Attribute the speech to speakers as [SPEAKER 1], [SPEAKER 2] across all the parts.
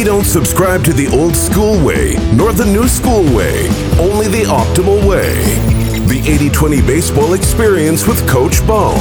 [SPEAKER 1] We don't subscribe to the old school way, nor the new school way, only the optimal way. The 80 20 baseball experience with Coach Bo.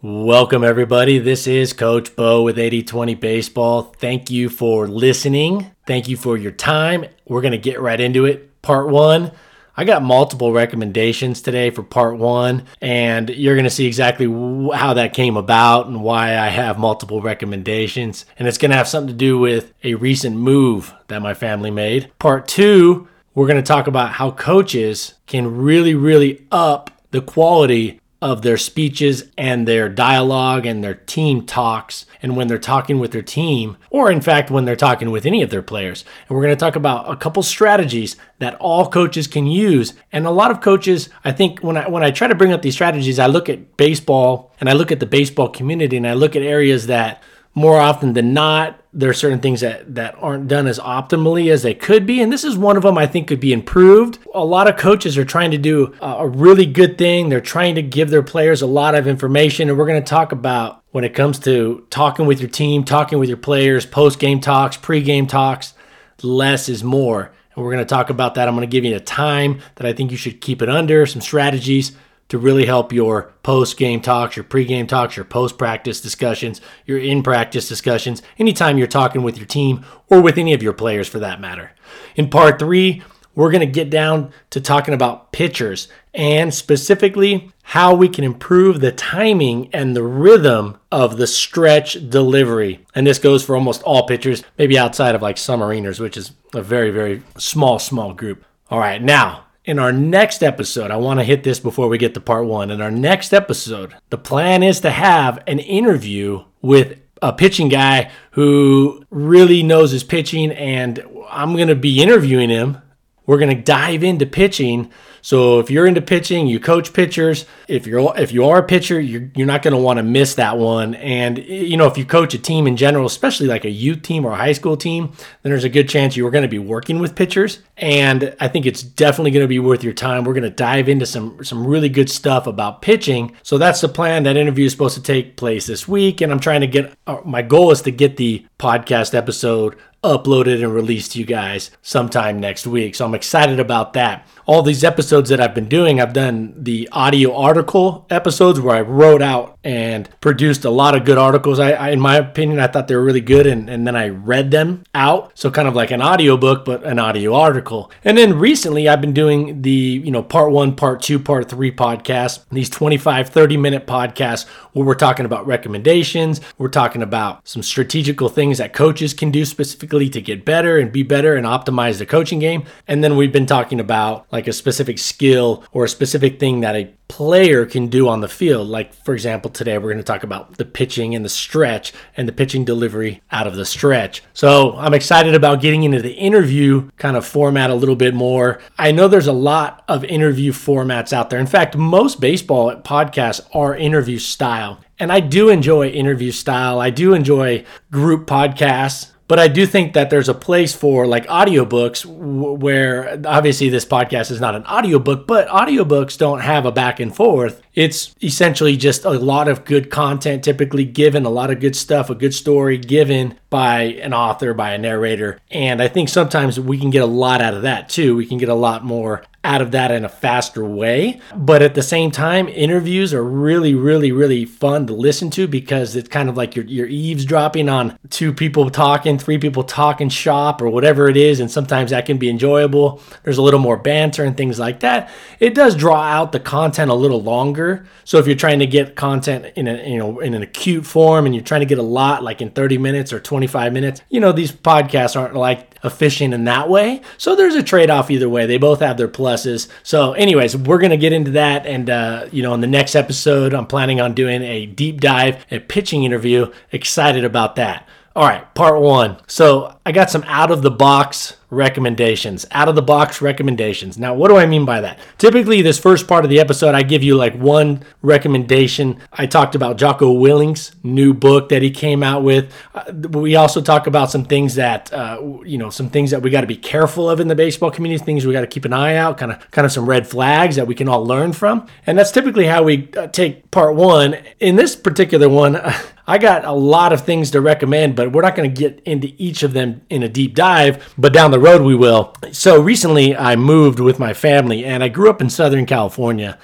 [SPEAKER 2] Welcome, everybody. This is Coach Bo with 80 20 Baseball. Thank you for listening. Thank you for your time. We're going to get right into it. Part one I got multiple recommendations today for part one, and you're going to see exactly how that came about and why I have multiple recommendations. And it's going to have something to do with a recent move that my family made. Part two, we're going to talk about how coaches can really, really up the quality of their speeches and their dialogue and their team talks and when they're talking with their team or in fact when they're talking with any of their players. And we're going to talk about a couple strategies that all coaches can use. And a lot of coaches i think when i when i try to bring up these strategies i look at baseball and i look at the baseball community and i look at areas that more often than not there are certain things that, that aren't done as optimally as they could be. And this is one of them I think could be improved. A lot of coaches are trying to do a really good thing. They're trying to give their players a lot of information. And we're going to talk about when it comes to talking with your team, talking with your players, post game talks, pre game talks, less is more. And we're going to talk about that. I'm going to give you a time that I think you should keep it under, some strategies to really help your post game talks, your pre game talks, your post practice discussions, your in practice discussions, anytime you're talking with your team or with any of your players for that matter. In part three, we're going to get down to talking about pitchers and specifically how we can improve the timing and the rhythm of the stretch delivery. And this goes for almost all pitchers, maybe outside of like submariners, which is a very, very small, small group. All right, now in our next episode, I want to hit this before we get to part one. In our next episode, the plan is to have an interview with a pitching guy who really knows his pitching, and I'm going to be interviewing him. We're going to dive into pitching so if you're into pitching, you coach pitchers. If you're if you are a pitcher, you're you're not going to want to miss that one. And you know, if you coach a team in general, especially like a youth team or a high school team, then there's a good chance you are going to be working with pitchers. And I think it's definitely going to be worth your time. We're going to dive into some some really good stuff about pitching. So that's the plan. That interview is supposed to take place this week, and I'm trying to get. Uh, my goal is to get the podcast episode uploaded and released to you guys sometime next week. So I'm excited about that. All these episodes that I've been doing, I've done the audio article episodes where I wrote out and produced a lot of good articles. I, I in my opinion, I thought they were really good and, and then I read them out. So kind of like an audio book, but an audio article. And then recently I've been doing the, you know, part one, part two, part three podcasts, these 25, 30 minute podcasts where we're talking about recommendations. We're talking about some strategical things that coaches can do specifically to get better and be better and optimize the coaching game. And then we've been talking about like a specific skill or a specific thing that a player can do on the field. Like, for example, today we're going to talk about the pitching and the stretch and the pitching delivery out of the stretch. So I'm excited about getting into the interview kind of format a little bit more. I know there's a lot of interview formats out there. In fact, most baseball podcasts are interview style. And I do enjoy interview style. I do enjoy group podcasts but I do think that there's a place for like audiobooks where obviously this podcast is not an audiobook, but audiobooks don't have a back and forth. It's essentially just a lot of good content, typically given, a lot of good stuff, a good story given by an author, by a narrator. And I think sometimes we can get a lot out of that too. We can get a lot more out of that in a faster way. But at the same time, interviews are really, really, really fun to listen to because it's kind of like you're, you're eavesdropping on two people talking, three people talking shop or whatever it is. And sometimes that can be enjoyable. There's a little more banter and things like that. It does draw out the content a little longer. So if you're trying to get content in a, you know, in an acute form and you're trying to get a lot like in 30 minutes or 25 minutes, you know, these podcasts aren't like efficient in that way. So there's a trade off either way. They both have their pluses. So, anyways, we're going to get into that. And, uh, you know, in the next episode, I'm planning on doing a deep dive, a pitching interview. Excited about that. All right, part one. So I got some out of the box recommendations, out of the box recommendations. Now, what do I mean by that? Typically, this first part of the episode, I give you like one recommendation. I talked about Jocko Willink's new book that he came out with. Uh, we also talk about some things that, uh, you know, some things that we got to be careful of in the baseball community, things we got to keep an eye out, kind of, kind of some red flags that we can all learn from. And that's typically how we uh, take part one. In this particular one, I got a lot of things to recommend, but we're not going to get into each of them in a deep dive, but down the road we will. So recently I moved with my family and I grew up in Southern California.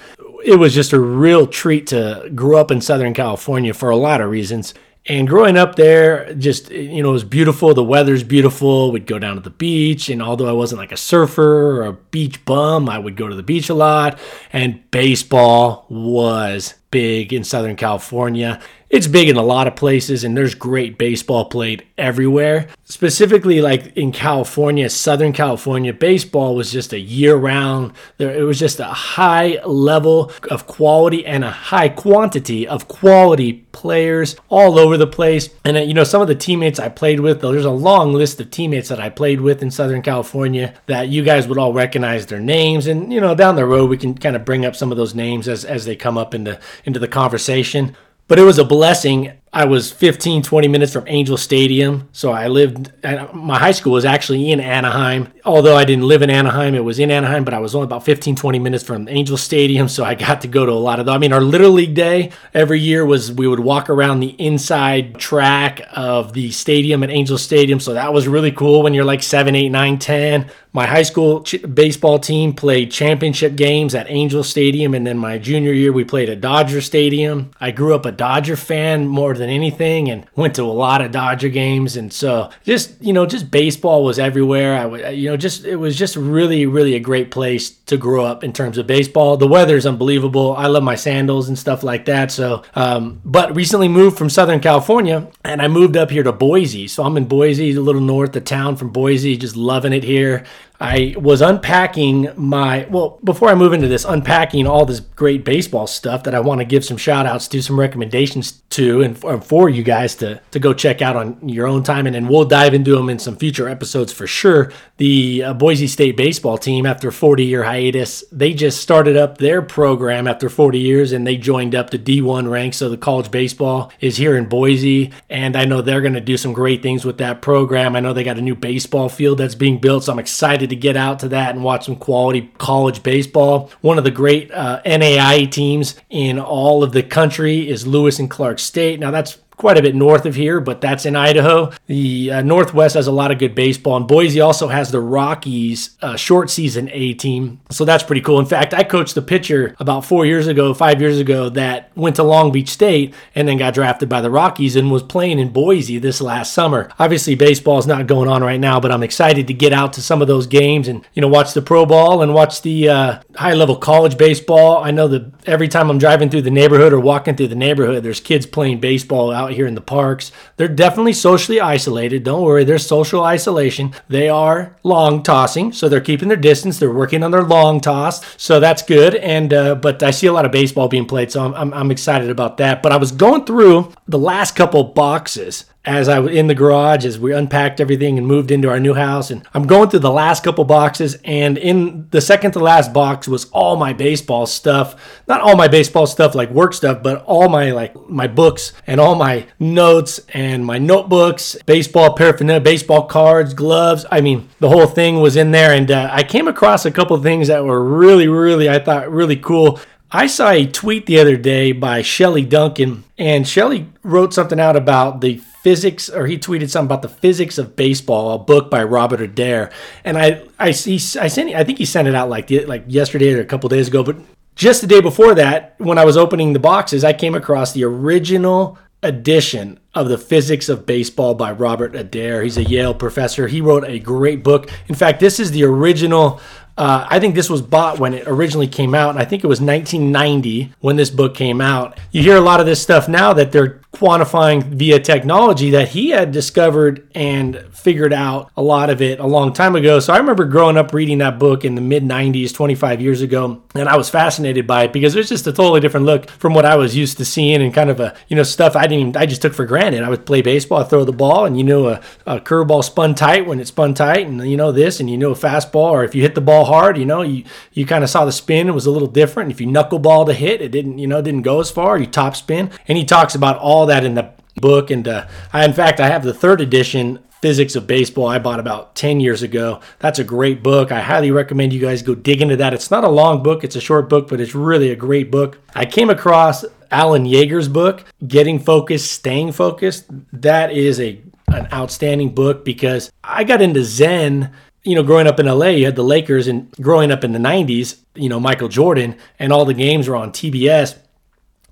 [SPEAKER 2] It was just a real treat to grow up in Southern California for a lot of reasons. And growing up there, just, you know, it was beautiful. The weather's beautiful. We'd go down to the beach. And although I wasn't like a surfer or a beach bum, I would go to the beach a lot. And baseball was big in Southern California. It's big in a lot of places, and there's great baseball played everywhere. Specifically, like in California, Southern California, baseball was just a year round. There, it was just a high level of quality and a high quantity of quality players all over the place. And, uh, you know, some of the teammates I played with, though, there's a long list of teammates that I played with in Southern California that you guys would all recognize their names. And, you know, down the road, we can kind of bring up some of those names as, as they come up into, into the conversation. But it was a blessing I was 15, 20 minutes from Angel Stadium. So I lived, my high school was actually in Anaheim. Although I didn't live in Anaheim, it was in Anaheim, but I was only about 15, 20 minutes from Angel Stadium. So I got to go to a lot of them. I mean, our Little League Day every year was we would walk around the inside track of the stadium at Angel Stadium. So that was really cool when you're like 7, 8, 9, 10. My high school ch- baseball team played championship games at Angel Stadium. And then my junior year, we played at Dodger Stadium. I grew up a Dodger fan more than anything and went to a lot of Dodger games. And so just, you know, just baseball was everywhere. I would, you know, just, it was just really, really a great place to grow up in terms of baseball. The weather is unbelievable. I love my sandals and stuff like that. So, um, but recently moved from Southern California and I moved up here to Boise. So I'm in Boise, a little north of town from Boise, just loving it here. I was unpacking my, well, before I move into this, unpacking all this great baseball stuff that I want to give some shout outs to, some recommendations to, and for you guys to, to go check out on your own time. And then we'll dive into them in some future episodes for sure. The uh, Boise State baseball team, after 40 year hiatus, they just started up their program after 40 years and they joined up the D1 ranks. So the college baseball is here in Boise. And I know they're going to do some great things with that program. I know they got a new baseball field that's being built. So I'm excited to get out to that and watch some quality college baseball. One of the great uh, NAI teams in all of the country is Lewis and Clark State. Now, that's quite a bit north of here, but that's in Idaho. The uh, Northwest has a lot of good baseball, and Boise also has the Rockies uh, short season A team. So that's pretty cool. In fact, I coached the pitcher about four years ago, five years ago, that went to Long Beach State and then got drafted by the Rockies and was playing in Boise this last summer. Obviously, baseball is not going on right now, but I'm excited to get out to some of those games and you know watch the pro ball and watch the uh, high level college baseball. I know that every time I'm driving through the neighborhood or walking through the neighborhood, there's kids playing baseball out out here in the parks. They're definitely socially isolated. Don't worry, there's social isolation. They are long tossing, so they're keeping their distance. They're working on their long toss, so that's good. And uh, but I see a lot of baseball being played, so I'm, I'm, I'm excited about that. But I was going through the last couple boxes as I was in the garage as we unpacked everything and moved into our new house. And I'm going through the last couple boxes, and in the second to last box was all my baseball stuff. Not all my baseball stuff like work stuff, but all my like my books and all my notes and my notebooks, baseball paraphernalia, baseball cards, gloves. I mean, the whole thing was in there. And uh, I came across a couple things that were really, really, I thought really cool. I saw a tweet the other day by Shelley Duncan, and Shelley wrote something out about the physics, or he tweeted something about the physics of baseball, a book by Robert Adair. And I, I see, I sent, I think he sent it out like like yesterday or a couple days ago. But just the day before that, when I was opening the boxes, I came across the original edition of the physics of baseball by Robert Adair. He's a Yale professor. He wrote a great book. In fact, this is the original uh, I think this was bought when it originally came out, and I think it was 1990 when this book came out. You hear a lot of this stuff now that they're quantifying via technology that he had discovered and figured out a lot of it a long time ago. So I remember growing up reading that book in the mid 90s, 25 years ago, and I was fascinated by it because it was just a totally different look from what I was used to seeing and kind of a, you know, stuff I didn't even, I just took for granted. I would play baseball, I'd throw the ball, and you know, a, a curveball spun tight when it spun tight, and you know this, and you know, a fastball, or if you hit the ball hard, you know, you, you kind of saw the spin, it was a little different. If you knuckleball to hit, it didn't, you know, didn't go as far, you top spin. And he talks about all that in the book. And uh, I, in fact, I have the third edition Physics of Baseball I bought about 10 years ago. That's a great book. I highly recommend you guys go dig into that. It's not a long book, it's a short book, but it's really a great book. I came across Alan Jaeger's book, Getting Focused, Staying Focused. That is a an outstanding book because I got into Zen you know, growing up in LA, you had the Lakers, and growing up in the 90s, you know, Michael Jordan, and all the games were on TBS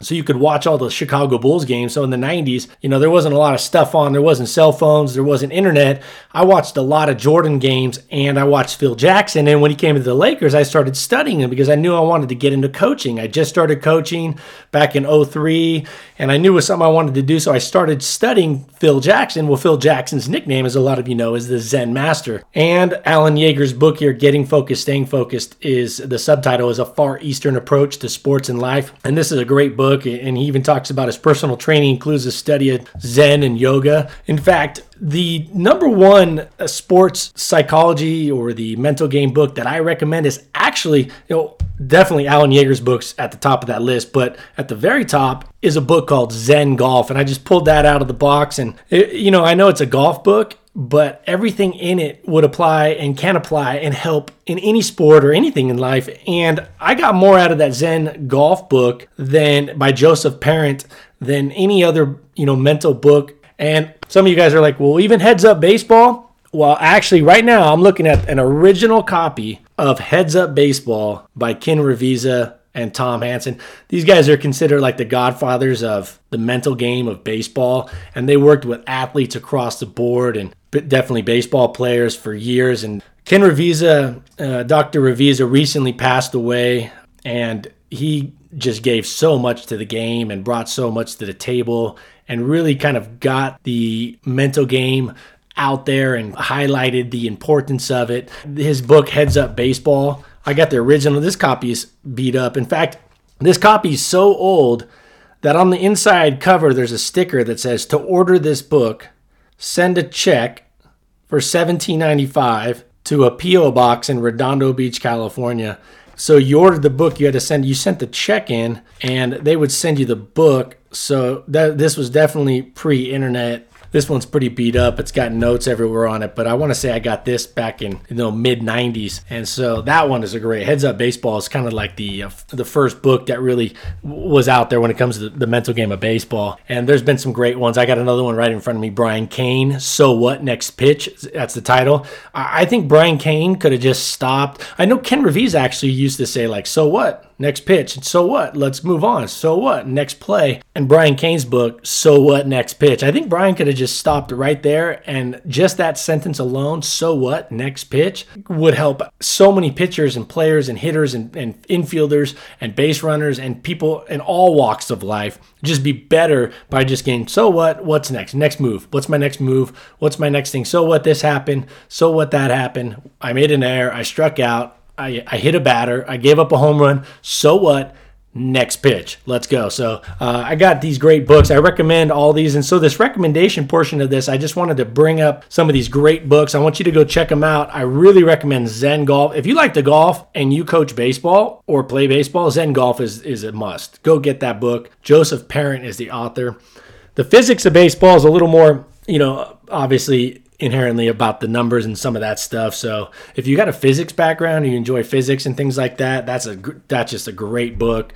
[SPEAKER 2] so you could watch all the Chicago Bulls games. So in the 90s, you know, there wasn't a lot of stuff on. There wasn't cell phones, there wasn't internet. I watched a lot of Jordan games and I watched Phil Jackson. And when he came to the Lakers, I started studying him because I knew I wanted to get into coaching. I just started coaching back in 03 and I knew it was something I wanted to do. So I started studying Phil Jackson. Well, Phil Jackson's nickname, as a lot of you know, is the Zen Master. And Alan Jaeger's book here, Getting Focused, Staying Focused, is the subtitle is A Far Eastern Approach to Sports and Life. And this is a great book book, and he even talks about his personal training includes a study of Zen and yoga. In fact, the number one uh, sports psychology or the mental game book that I recommend is actually, you know, definitely Alan Jaeger's books at the top of that list, but at the very top is a book called Zen Golf, and I just pulled that out of the box. And it, you know, I know it's a golf book, but everything in it would apply and can apply and help in any sport or anything in life. And I got more out of that Zen golf book than by Joseph Parent than any other, you know, mental book. And some of you guys are like, well, even heads up baseball. Well, actually, right now I'm looking at an original copy of Heads Up Baseball by Ken Ravizza and Tom Hanson. These guys are considered like the godfathers of the mental game of baseball, and they worked with athletes across the board and definitely baseball players for years. And Ken Ravizza, uh, Dr. Ravizza, recently passed away, and he just gave so much to the game and brought so much to the table and really kind of got the mental game out there and highlighted the importance of it. His book, Heads Up Baseball, I got the original. This copy is beat up. In fact, this copy is so old that on the inside cover there's a sticker that says to order this book, send a check for $17.95 to a PO box in Redondo Beach, California. So you ordered the book, you had to send you sent the check in and they would send you the book. So that this was definitely pre-internet this one's pretty beat up. It's got notes everywhere on it, but I want to say I got this back in you know mid 90s, and so that one is a great. Heads Up Baseball is kind of like the uh, the first book that really was out there when it comes to the, the mental game of baseball. And there's been some great ones. I got another one right in front of me. Brian Cain. So what? Next pitch. That's the title. I, I think Brian Cain could have just stopped. I know Ken Ravizza actually used to say like, "So what? Next pitch. And so what? Let's move on. So what? Next play. And Brian Cain's book, So What? Next pitch. I think Brian could have just stopped right there and just that sentence alone, So what? Next pitch, would help so many pitchers and players and hitters and, and infielders and base runners and people in all walks of life just be better by just getting, So what? What's next? Next move. What's my next move? What's my next thing? So what? This happened. So what? That happened. I made an error. I struck out I, I hit a batter. I gave up a home run. So what? Next pitch. Let's go. So uh, I got these great books. I recommend all these. And so, this recommendation portion of this, I just wanted to bring up some of these great books. I want you to go check them out. I really recommend Zen Golf. If you like to golf and you coach baseball or play baseball, Zen Golf is, is a must. Go get that book. Joseph Parent is the author. The physics of baseball is a little more, you know, obviously inherently about the numbers and some of that stuff. So if you got a physics background and you enjoy physics and things like that, that's a that's just a great book.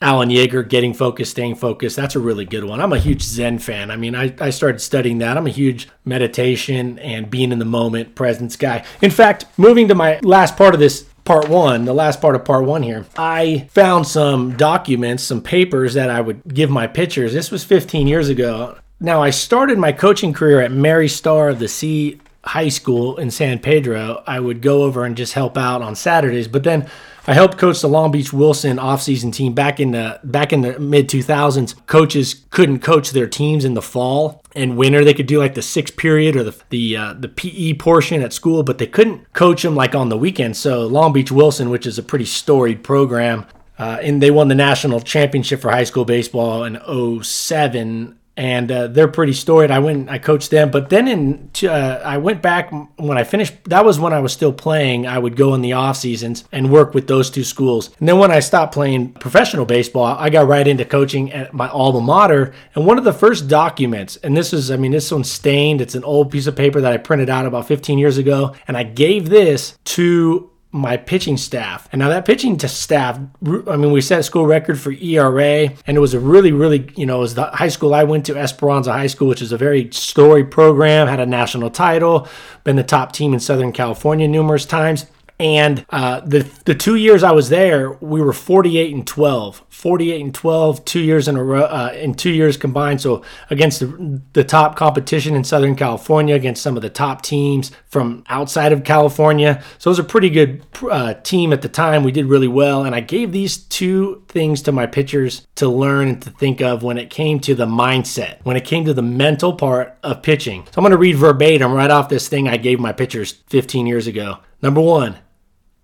[SPEAKER 2] Alan Jaeger, Getting Focused, Staying Focused. That's a really good one. I'm a huge Zen fan. I mean, I, I started studying that. I'm a huge meditation and being in the moment, presence guy. In fact, moving to my last part of this part one, the last part of part one here, I found some documents, some papers that I would give my pitchers. This was 15 years ago. Now, I started my coaching career at Mary Star of the Sea High School in San Pedro. I would go over and just help out on Saturdays, but then I helped coach the Long Beach Wilson offseason team back in the back in the mid 2000s. Coaches couldn't coach their teams in the fall and winter. They could do like the sixth period or the the uh, the PE portion at school, but they couldn't coach them like on the weekend. So Long Beach Wilson, which is a pretty storied program, uh, and they won the national championship for high school baseball in 07 and uh, they're pretty storied. I went, I coached them, but then in uh, I went back when I finished. That was when I was still playing. I would go in the off seasons and work with those two schools. And then when I stopped playing professional baseball, I got right into coaching at my alma mater. And one of the first documents, and this is, I mean, this one's stained. It's an old piece of paper that I printed out about 15 years ago, and I gave this to my pitching staff. And now that pitching staff, I mean, we set school record for ERA, and it was a really, really, you know, it was the high school I went to, Esperanza High School, which is a very storied program, had a national title, been the top team in Southern California numerous times. And uh, the the two years I was there, we were 48 and 12, 48 and 12, two years in a row, uh, in two years combined. So against the, the top competition in Southern California, against some of the top teams from outside of California. So it was a pretty good uh, team at the time. We did really well, and I gave these two things to my pitchers to learn and to think of when it came to the mindset, when it came to the mental part of pitching. So I'm going to read verbatim right off this thing I gave my pitchers 15 years ago. Number one,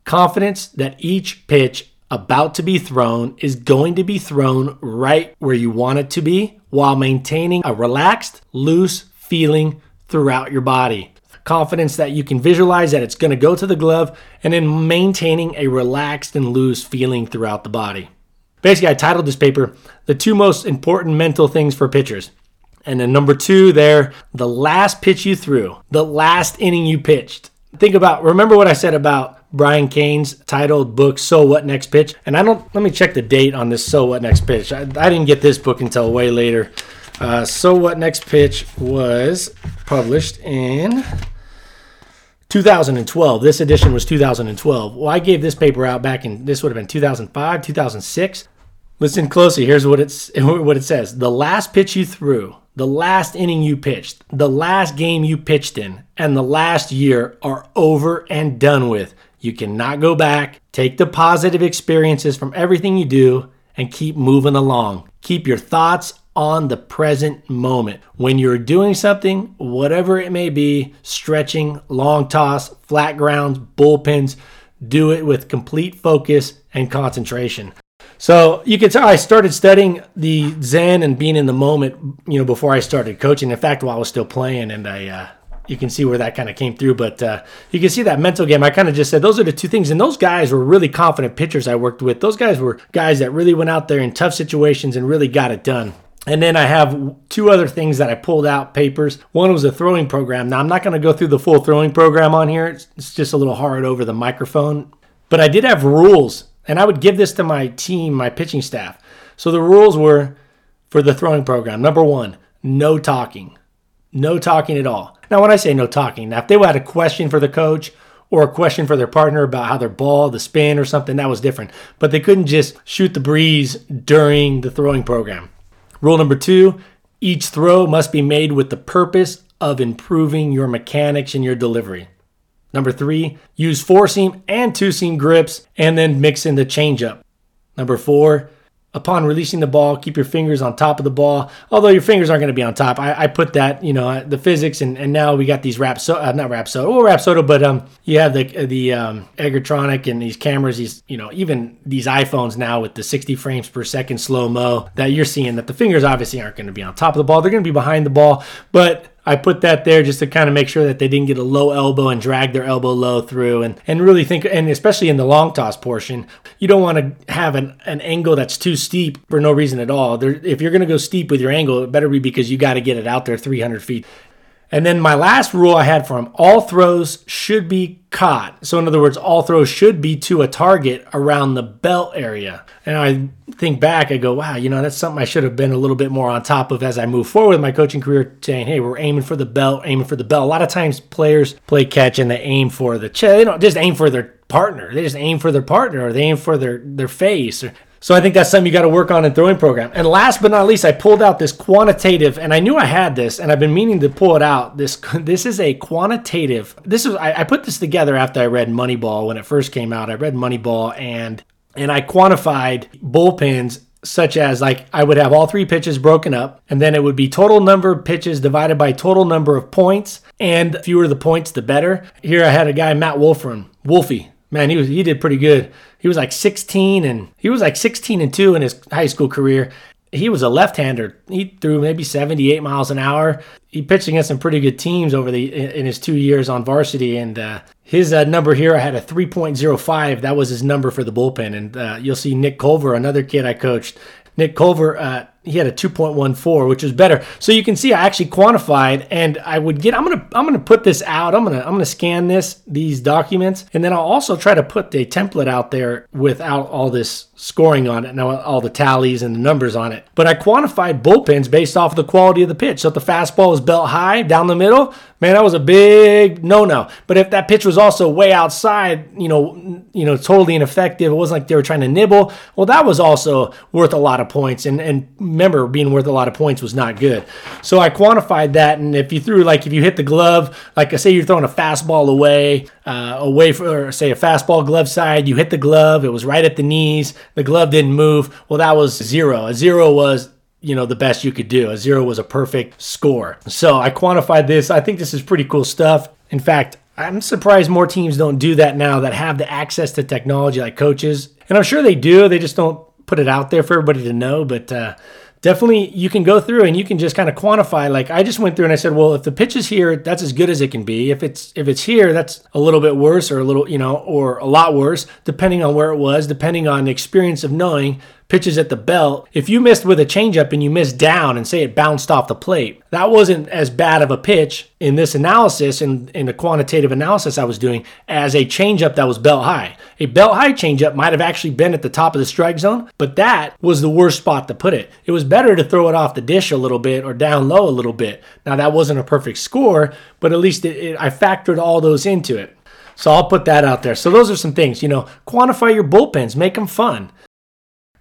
[SPEAKER 2] confidence that each pitch about to be thrown is going to be thrown right where you want it to be while maintaining a relaxed, loose feeling throughout your body. Confidence that you can visualize that it's going to go to the glove and then maintaining a relaxed and loose feeling throughout the body. Basically, I titled this paper The Two Most Important Mental Things for Pitchers. And then number two, there, the last pitch you threw, the last inning you pitched think about remember what I said about Brian Cain's titled book So What Next Pitch? And I don't let me check the date on this So What Next Pitch. I, I didn't get this book until way later. Uh, so What Next Pitch was published in 2012. This edition was 2012. Well, I gave this paper out back in this would have been 2005, 2006. Listen closely. Here's what it's what it says. The last pitch you threw the last inning you pitched, the last game you pitched in, and the last year are over and done with. You cannot go back. Take the positive experiences from everything you do and keep moving along. Keep your thoughts on the present moment. When you're doing something, whatever it may be, stretching, long toss, flat grounds, bullpens, do it with complete focus and concentration. So you can tell I started studying the Zen and being in the moment, you know, before I started coaching. In fact, while I was still playing, and I, uh, you can see where that kind of came through. But uh, you can see that mental game. I kind of just said those are the two things, and those guys were really confident pitchers I worked with. Those guys were guys that really went out there in tough situations and really got it done. And then I have two other things that I pulled out papers. One was a throwing program. Now, I'm not going to go through the full throwing program on here, it's, it's just a little hard over the microphone. But I did have rules and I would give this to my team, my pitching staff. So the rules were for the throwing program number one, no talking. No talking at all. Now, when I say no talking, now if they had a question for the coach or a question for their partner about how their ball, the spin, or something, that was different. But they couldn't just shoot the breeze during the throwing program. Rule number two each throw must be made with the purpose of improving your mechanics and your delivery. Number three, use four seam and two seam grips and then mix in the changeup. Number four, upon releasing the ball, keep your fingers on top of the ball. Although your fingers aren't going to be on top, I, I, put that, you know, the physics, and, and now we got these Rapsodo, uh, not Rapsodo, well, Rapsodo, but um, you have the the um, Edgertronic and these cameras, these, you know, even these iPhones now with the 60 frames per second slow mo that you're seeing that the fingers obviously aren't going to be on top of the ball, they're going to be behind the ball, but I put that there just to kind of make sure that they didn't get a low elbow and drag their elbow low through and, and really think, and especially in the long toss portion, you don't want to have an, an angle that's too steep for no reason at all. There, if you're going to go steep with your angle, it better be because you got to get it out there 300 feet. And then my last rule I had for him all throws should be caught. So, in other words, all throws should be to a target around the belt area. And I think back, I go, wow, you know, that's something I should have been a little bit more on top of as I move forward with my coaching career, saying, hey, we're aiming for the belt, aiming for the belt. A lot of times players play catch and they aim for the chest. They don't just aim for their partner, they just aim for their partner or they aim for their, their face. So I think that's something you got to work on in throwing program. And last but not least, I pulled out this quantitative, and I knew I had this, and I've been meaning to pull it out. This this is a quantitative. This is I, I put this together after I read Moneyball when it first came out. I read Moneyball and and I quantified bullpens such as like I would have all three pitches broken up, and then it would be total number of pitches divided by total number of points, and fewer the points, the better. Here I had a guy, Matt Wolfram, Wolfie. Man, he was he did pretty good. He was like 16 and he was like 16 and 2 in his high school career. He was a left-hander. He threw maybe 78 miles an hour. He pitched against some pretty good teams over the in his two years on varsity, and uh, his uh, number here I had a 3.05. That was his number for the bullpen, and uh, you'll see Nick Culver, another kid I coached. Nick Culver, uh, he had a 2.14 which was better. So you can see i actually quantified and i would get i'm gonna i'm gonna put this out. I'm gonna i'm gonna scan this these documents and then i'll also try to put the template out there without all this scoring on it now all the tallies and the numbers on it. But i quantified bullpens based off of the quality of the pitch. So if the fastball was belt high down the middle man that was a big no no but if that pitch was also way outside you know you know totally ineffective it wasn't like they were trying to nibble well that was also worth a lot of points and and remember being worth a lot of points was not good. So I quantified that, and if you threw like if you hit the glove, like I say you're throwing a fastball away, uh, away for say a fastball glove side, you hit the glove, it was right at the knees, the glove didn't move. Well, that was zero. A zero was you know the best you could do. A zero was a perfect score. So I quantified this. I think this is pretty cool stuff. In fact, I'm surprised more teams don't do that now that have the access to technology like coaches. And I'm sure they do. They just don't put it out there for everybody to know. But uh, definitely you can go through and you can just kind of quantify like i just went through and i said well if the pitch is here that's as good as it can be. If it's if it's here that's a little bit worse or a little you know or a lot worse depending on where it was depending on the experience of knowing pitches at the belt. If you missed with a changeup and you missed down and say it bounced off the plate, that wasn't as bad of a pitch in this analysis and in, in the quantitative analysis I was doing as a changeup that was belt high. A belt high changeup might have actually been at the top of the strike zone, but that was the worst spot to put it. It was better to throw it off the dish a little bit or down low a little bit. Now that wasn't a perfect score, but at least it, it, I factored all those into it. So I'll put that out there. So those are some things, you know, quantify your bullpens, make them fun.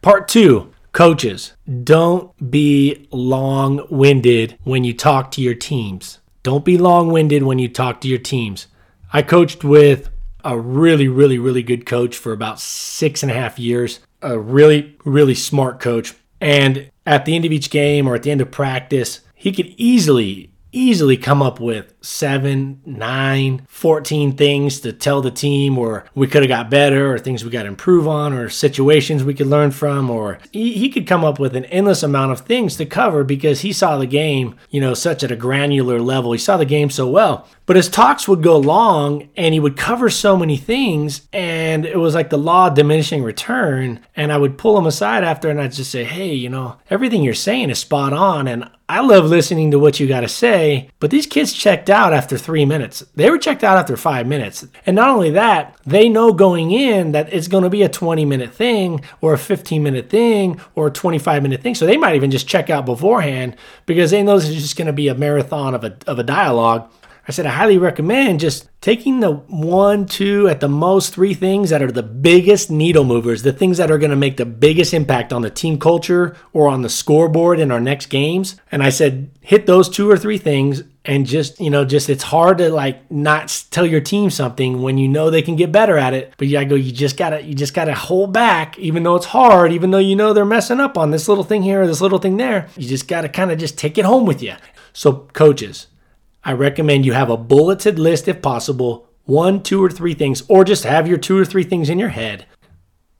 [SPEAKER 2] Part two coaches, don't be long winded when you talk to your teams. Don't be long winded when you talk to your teams. I coached with a really, really, really good coach for about six and a half years, a really, really smart coach. And at the end of each game or at the end of practice, he could easily easily come up with seven, nine, 14 things to tell the team, or we could have got better, or things we got to improve on, or situations we could learn from, or he, he could come up with an endless amount of things to cover because he saw the game, you know, such at a granular level. He saw the game so well. But his talks would go long and he would cover so many things, and it was like the law of diminishing return. And I would pull him aside after and I'd just say, Hey, you know, everything you're saying is spot on, and I love listening to what you got to say, but these kids checked out after three minutes. They were checked out after five minutes. And not only that, they know going in that it's going to be a 20 minute thing or a 15 minute thing or a 25 minute thing. So they might even just check out beforehand because they know this is just going to be a marathon of a, of a dialogue. I said, I highly recommend just taking the one, two, at the most three things that are the biggest needle movers, the things that are going to make the biggest impact on the team culture or on the scoreboard in our next games. And I said, hit those two or three things and just, you know, just it's hard to like not tell your team something when you know they can get better at it. But yeah, I go, you just gotta, you just gotta hold back, even though it's hard, even though you know they're messing up on this little thing here or this little thing there. You just gotta kind of just take it home with you. So, coaches, I recommend you have a bulleted list if possible, one, two, or three things, or just have your two or three things in your head.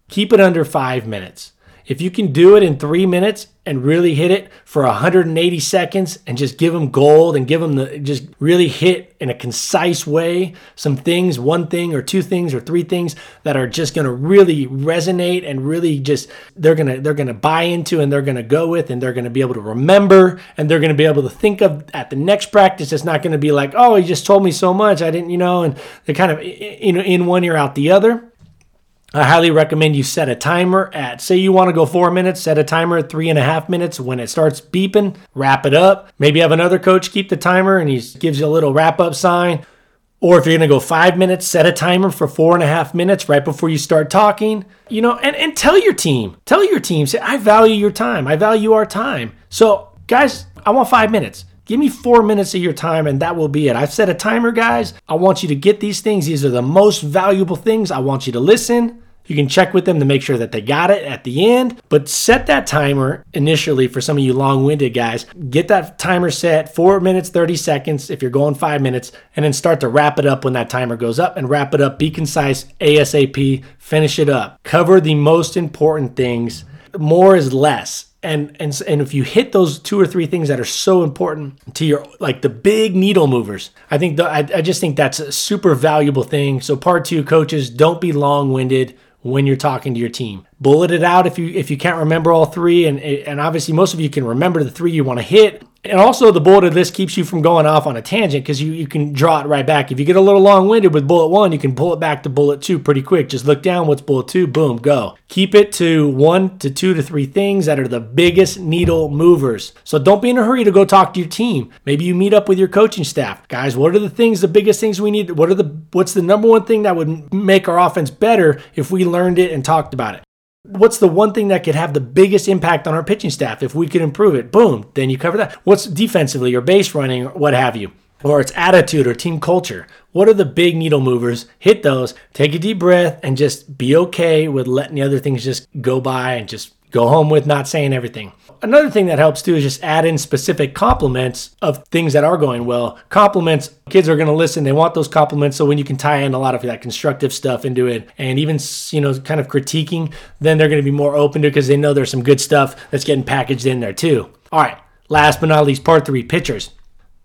[SPEAKER 2] Keep it under five minutes. If you can do it in three minutes and really hit it for 180 seconds and just give them gold and give them the just really hit in a concise way some things, one thing or two things or three things that are just going to really resonate and really just they're going to they're going to buy into and they're going to go with and they're going to be able to remember and they're going to be able to think of at the next practice it's not going to be like, "Oh, he just told me so much. I didn't, you know," and they're kind of in in one ear out the other. I highly recommend you set a timer at, say you want to go four minutes, set a timer at three and a half minutes. When it starts beeping, wrap it up. Maybe have another coach keep the timer and he gives you a little wrap up sign. Or if you're going to go five minutes, set a timer for four and a half minutes right before you start talking. You know, and, and tell your team, tell your team, say, I value your time. I value our time. So, guys, I want five minutes. Give me four minutes of your time and that will be it. I've set a timer, guys. I want you to get these things. These are the most valuable things. I want you to listen. You can check with them to make sure that they got it at the end, but set that timer initially for some of you long winded guys. Get that timer set four minutes, 30 seconds if you're going five minutes, and then start to wrap it up when that timer goes up and wrap it up. Be concise, ASAP, finish it up. Cover the most important things. More is less and and and if you hit those two or three things that are so important to your like the big needle movers i think the, I, I just think that's a super valuable thing so part two coaches don't be long-winded when you're talking to your team. Bullet it out if you if you can't remember all three, and and obviously most of you can remember the three you want to hit. And also the bulleted list keeps you from going off on a tangent because you, you can draw it right back. If you get a little long-winded with bullet one, you can pull it back to bullet two pretty quick. Just look down what's bullet two, boom, go. Keep it to one to two to three things that are the biggest needle movers. So don't be in a hurry to go talk to your team. Maybe you meet up with your coaching staff. Guys, what are the things, the biggest things we need? What are the what's the number one thing that would make our offense better if we learned it and talked about it? What's the one thing that could have the biggest impact on our pitching staff if we could improve it? Boom, then you cover that. What's defensively or base running or what have you? Or its attitude or team culture. What are the big needle movers? Hit those, take a deep breath, and just be okay with letting the other things just go by and just go home with not saying everything. Another thing that helps too is just add in specific compliments of things that are going well. Compliments, kids are going to listen. They want those compliments. So when you can tie in a lot of that constructive stuff into it and even, you know, kind of critiquing, then they're going to be more open to it because they know there's some good stuff that's getting packaged in there too. All right. Last but not least, part three pitchers.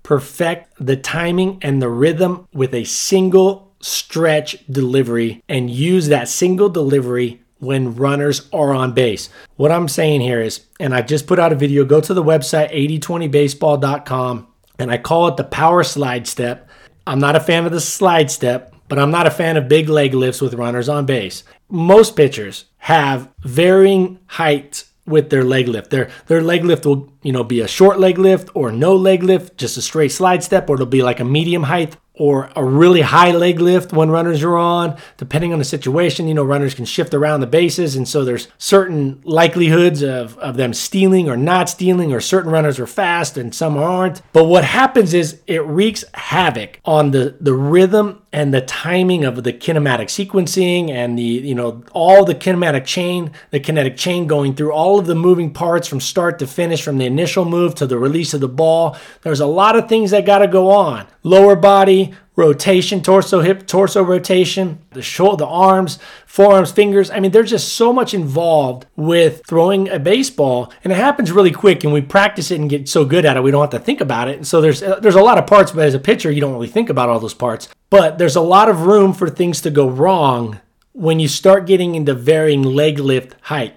[SPEAKER 2] Perfect the timing and the rhythm with a single stretch delivery and use that single delivery when runners are on base. What I'm saying here is, and I just put out a video, go to the website 8020baseball.com and I call it the power slide step. I'm not a fan of the slide step, but I'm not a fan of big leg lifts with runners on base. Most pitchers have varying heights with their leg lift. Their their leg lift will, you know, be a short leg lift or no leg lift, just a straight slide step, or it'll be like a medium height or a really high leg lift when runners are on. Depending on the situation, you know, runners can shift around the bases. And so there's certain likelihoods of, of them stealing or not stealing, or certain runners are fast and some aren't. But what happens is it wreaks havoc on the, the rhythm and the timing of the kinematic sequencing and the, you know, all the kinematic chain, the kinetic chain going through all of the moving parts from start to finish, from the initial move to the release of the ball. There's a lot of things that got to go on. Lower body, rotation, torso, hip, torso rotation, the shoulder, the arms, forearms, fingers. I mean, there's just so much involved with throwing a baseball, and it happens really quick. And we practice it and get so good at it, we don't have to think about it. And so there's uh, there's a lot of parts, but as a pitcher, you don't really think about all those parts. But there's a lot of room for things to go wrong when you start getting into varying leg lift height.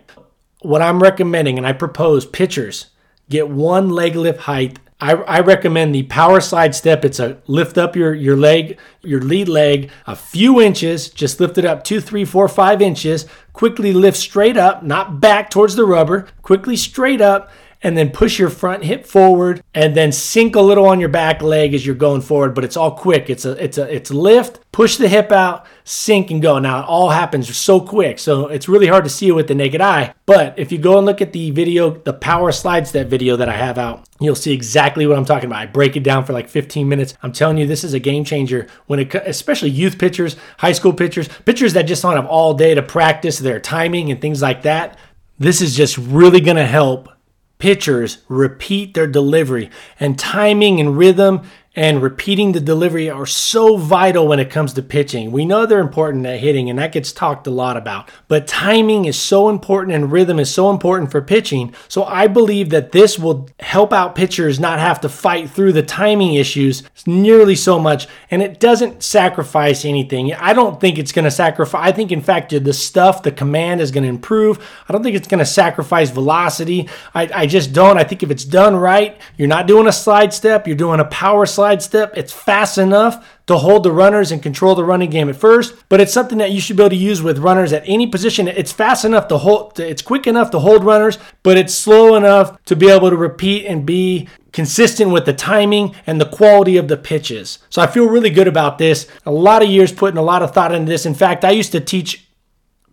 [SPEAKER 2] What I'm recommending, and I propose pitchers get one leg lift height I, I, recommend the power slide step. It's a lift up your, your leg, your lead leg a few inches, just lift it up two, three, four, five inches. Quickly lift straight up, not back towards the rubber, quickly straight up, and then push your front hip forward and then sink a little on your back leg as you're going forward but it's all quick. It's a it's a it's lift. Push the hip out sink and go. Now it all happens so quick so it's really hard to see it with the naked eye. But if you go and look at the video the power slide step video that i have out you'll see exactly what i'm talking about. I break it down for like 15 minutes. I'm telling you this is a game changer when it especially youth pitchers high school pitchers pitchers that just don't have all day to practice their timing and things like that. This is just really going to help pitchers repeat their delivery and timing and rhythm and repeating the delivery are so vital when it comes to pitching. We know they're important at hitting, and that gets talked a lot about. But timing is so important and rhythm is so important for pitching. So I believe that this will help out pitchers not have to fight through the timing issues nearly so much. And it doesn't sacrifice anything. I don't think it's going to sacrifice. I think, in fact, the stuff, the command is going to improve. I don't think it's going to sacrifice velocity. I, I just don't. I think if it's done right, you're not doing a slide step, you're doing a power slide slide step. It's fast enough to hold the runners and control the running game at first, but it's something that you should be able to use with runners at any position. It's fast enough to hold, it's quick enough to hold runners, but it's slow enough to be able to repeat and be consistent with the timing and the quality of the pitches. So I feel really good about this. A lot of years putting a lot of thought into this. In fact, I used to teach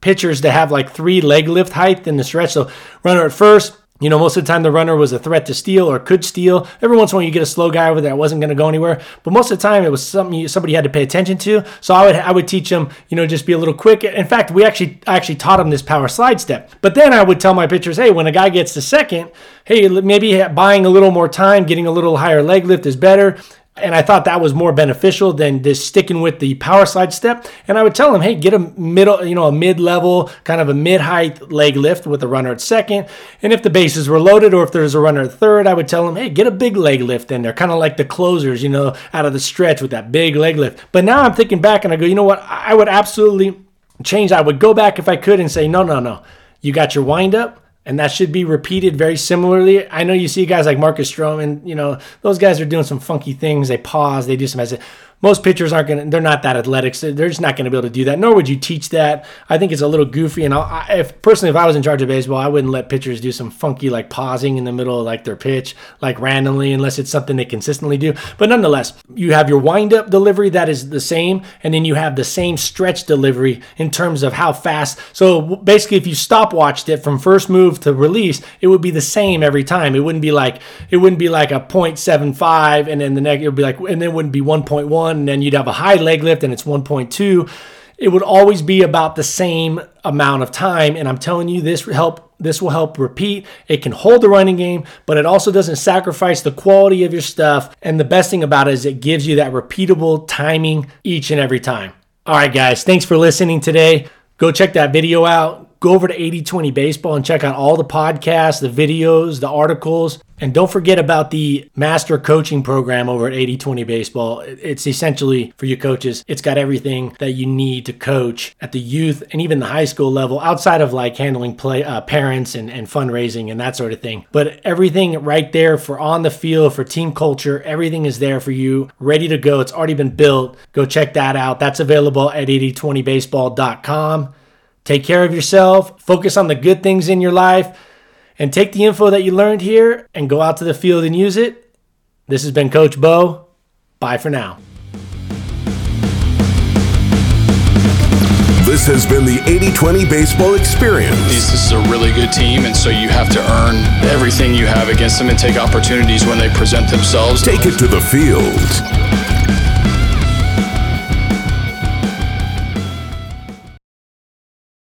[SPEAKER 2] pitchers to have like three leg lift height in the stretch. So runner at first, you know, most of the time the runner was a threat to steal or could steal. Every once in a while you get a slow guy over there that wasn't going to go anywhere, but most of the time it was something you, somebody had to pay attention to. So I would I would teach them, you know, just be a little quick. In fact, we actually I actually taught them this power slide step. But then I would tell my pitchers, hey, when a guy gets to second, hey, maybe buying a little more time, getting a little higher leg lift is better. And I thought that was more beneficial than just sticking with the power slide step. And I would tell them, hey, get a middle, you know, a mid-level, kind of a mid-height leg lift with a runner at second. And if the bases were loaded or if there's a runner at third, I would tell them, hey, get a big leg lift in there, kind of like the closers, you know, out of the stretch with that big leg lift. But now I'm thinking back and I go, you know what? I would absolutely change. I would go back if I could and say, no, no, no. You got your wind up and that should be repeated very similarly. I know you see guys like Marcus Stroman, you know, those guys are doing some funky things. They pause, they do some most pitchers aren't going to, they're not that athletic. So they're just not going to be able to do that. Nor would you teach that. I think it's a little goofy. And I, if personally, if I was in charge of baseball, I wouldn't let pitchers do some funky, like pausing in the middle of like their pitch, like randomly, unless it's something they consistently do. But nonetheless, you have your wind up delivery that is the same. And then you have the same stretch delivery in terms of how fast. So basically, if you stopwatched it from first move to release, it would be the same every time. It wouldn't be like, it wouldn't be like a 0.75 and then the next, it would be like, and then it wouldn't be 1.1 one, and then you'd have a high leg lift and it's 1.2. It would always be about the same amount of time. And I'm telling you, this help this will help repeat. It can hold the running game, but it also doesn't sacrifice the quality of your stuff. And the best thing about it is it gives you that repeatable timing each and every time. All right, guys, thanks for listening today. Go check that video out go over to 8020 Baseball and check out all the podcasts, the videos, the articles. And don't forget about the master coaching program over at 8020 Baseball. It's essentially for you coaches, it's got everything that you need to coach at the youth and even the high school level outside of like handling play uh, parents and, and fundraising and that sort of thing. But everything right there for on the field, for team culture, everything is there for you, ready to go. It's already been built. Go check that out. That's available at 8020baseball.com. Take care of yourself, focus on the good things in your life, and take the info that you learned here and go out to the field and use it. This has been Coach Bo. Bye for now.
[SPEAKER 1] This has been the 80 20 baseball experience.
[SPEAKER 3] This is a really good team, and so you have to earn everything you have against them and take opportunities when they present themselves.
[SPEAKER 1] Take it to the field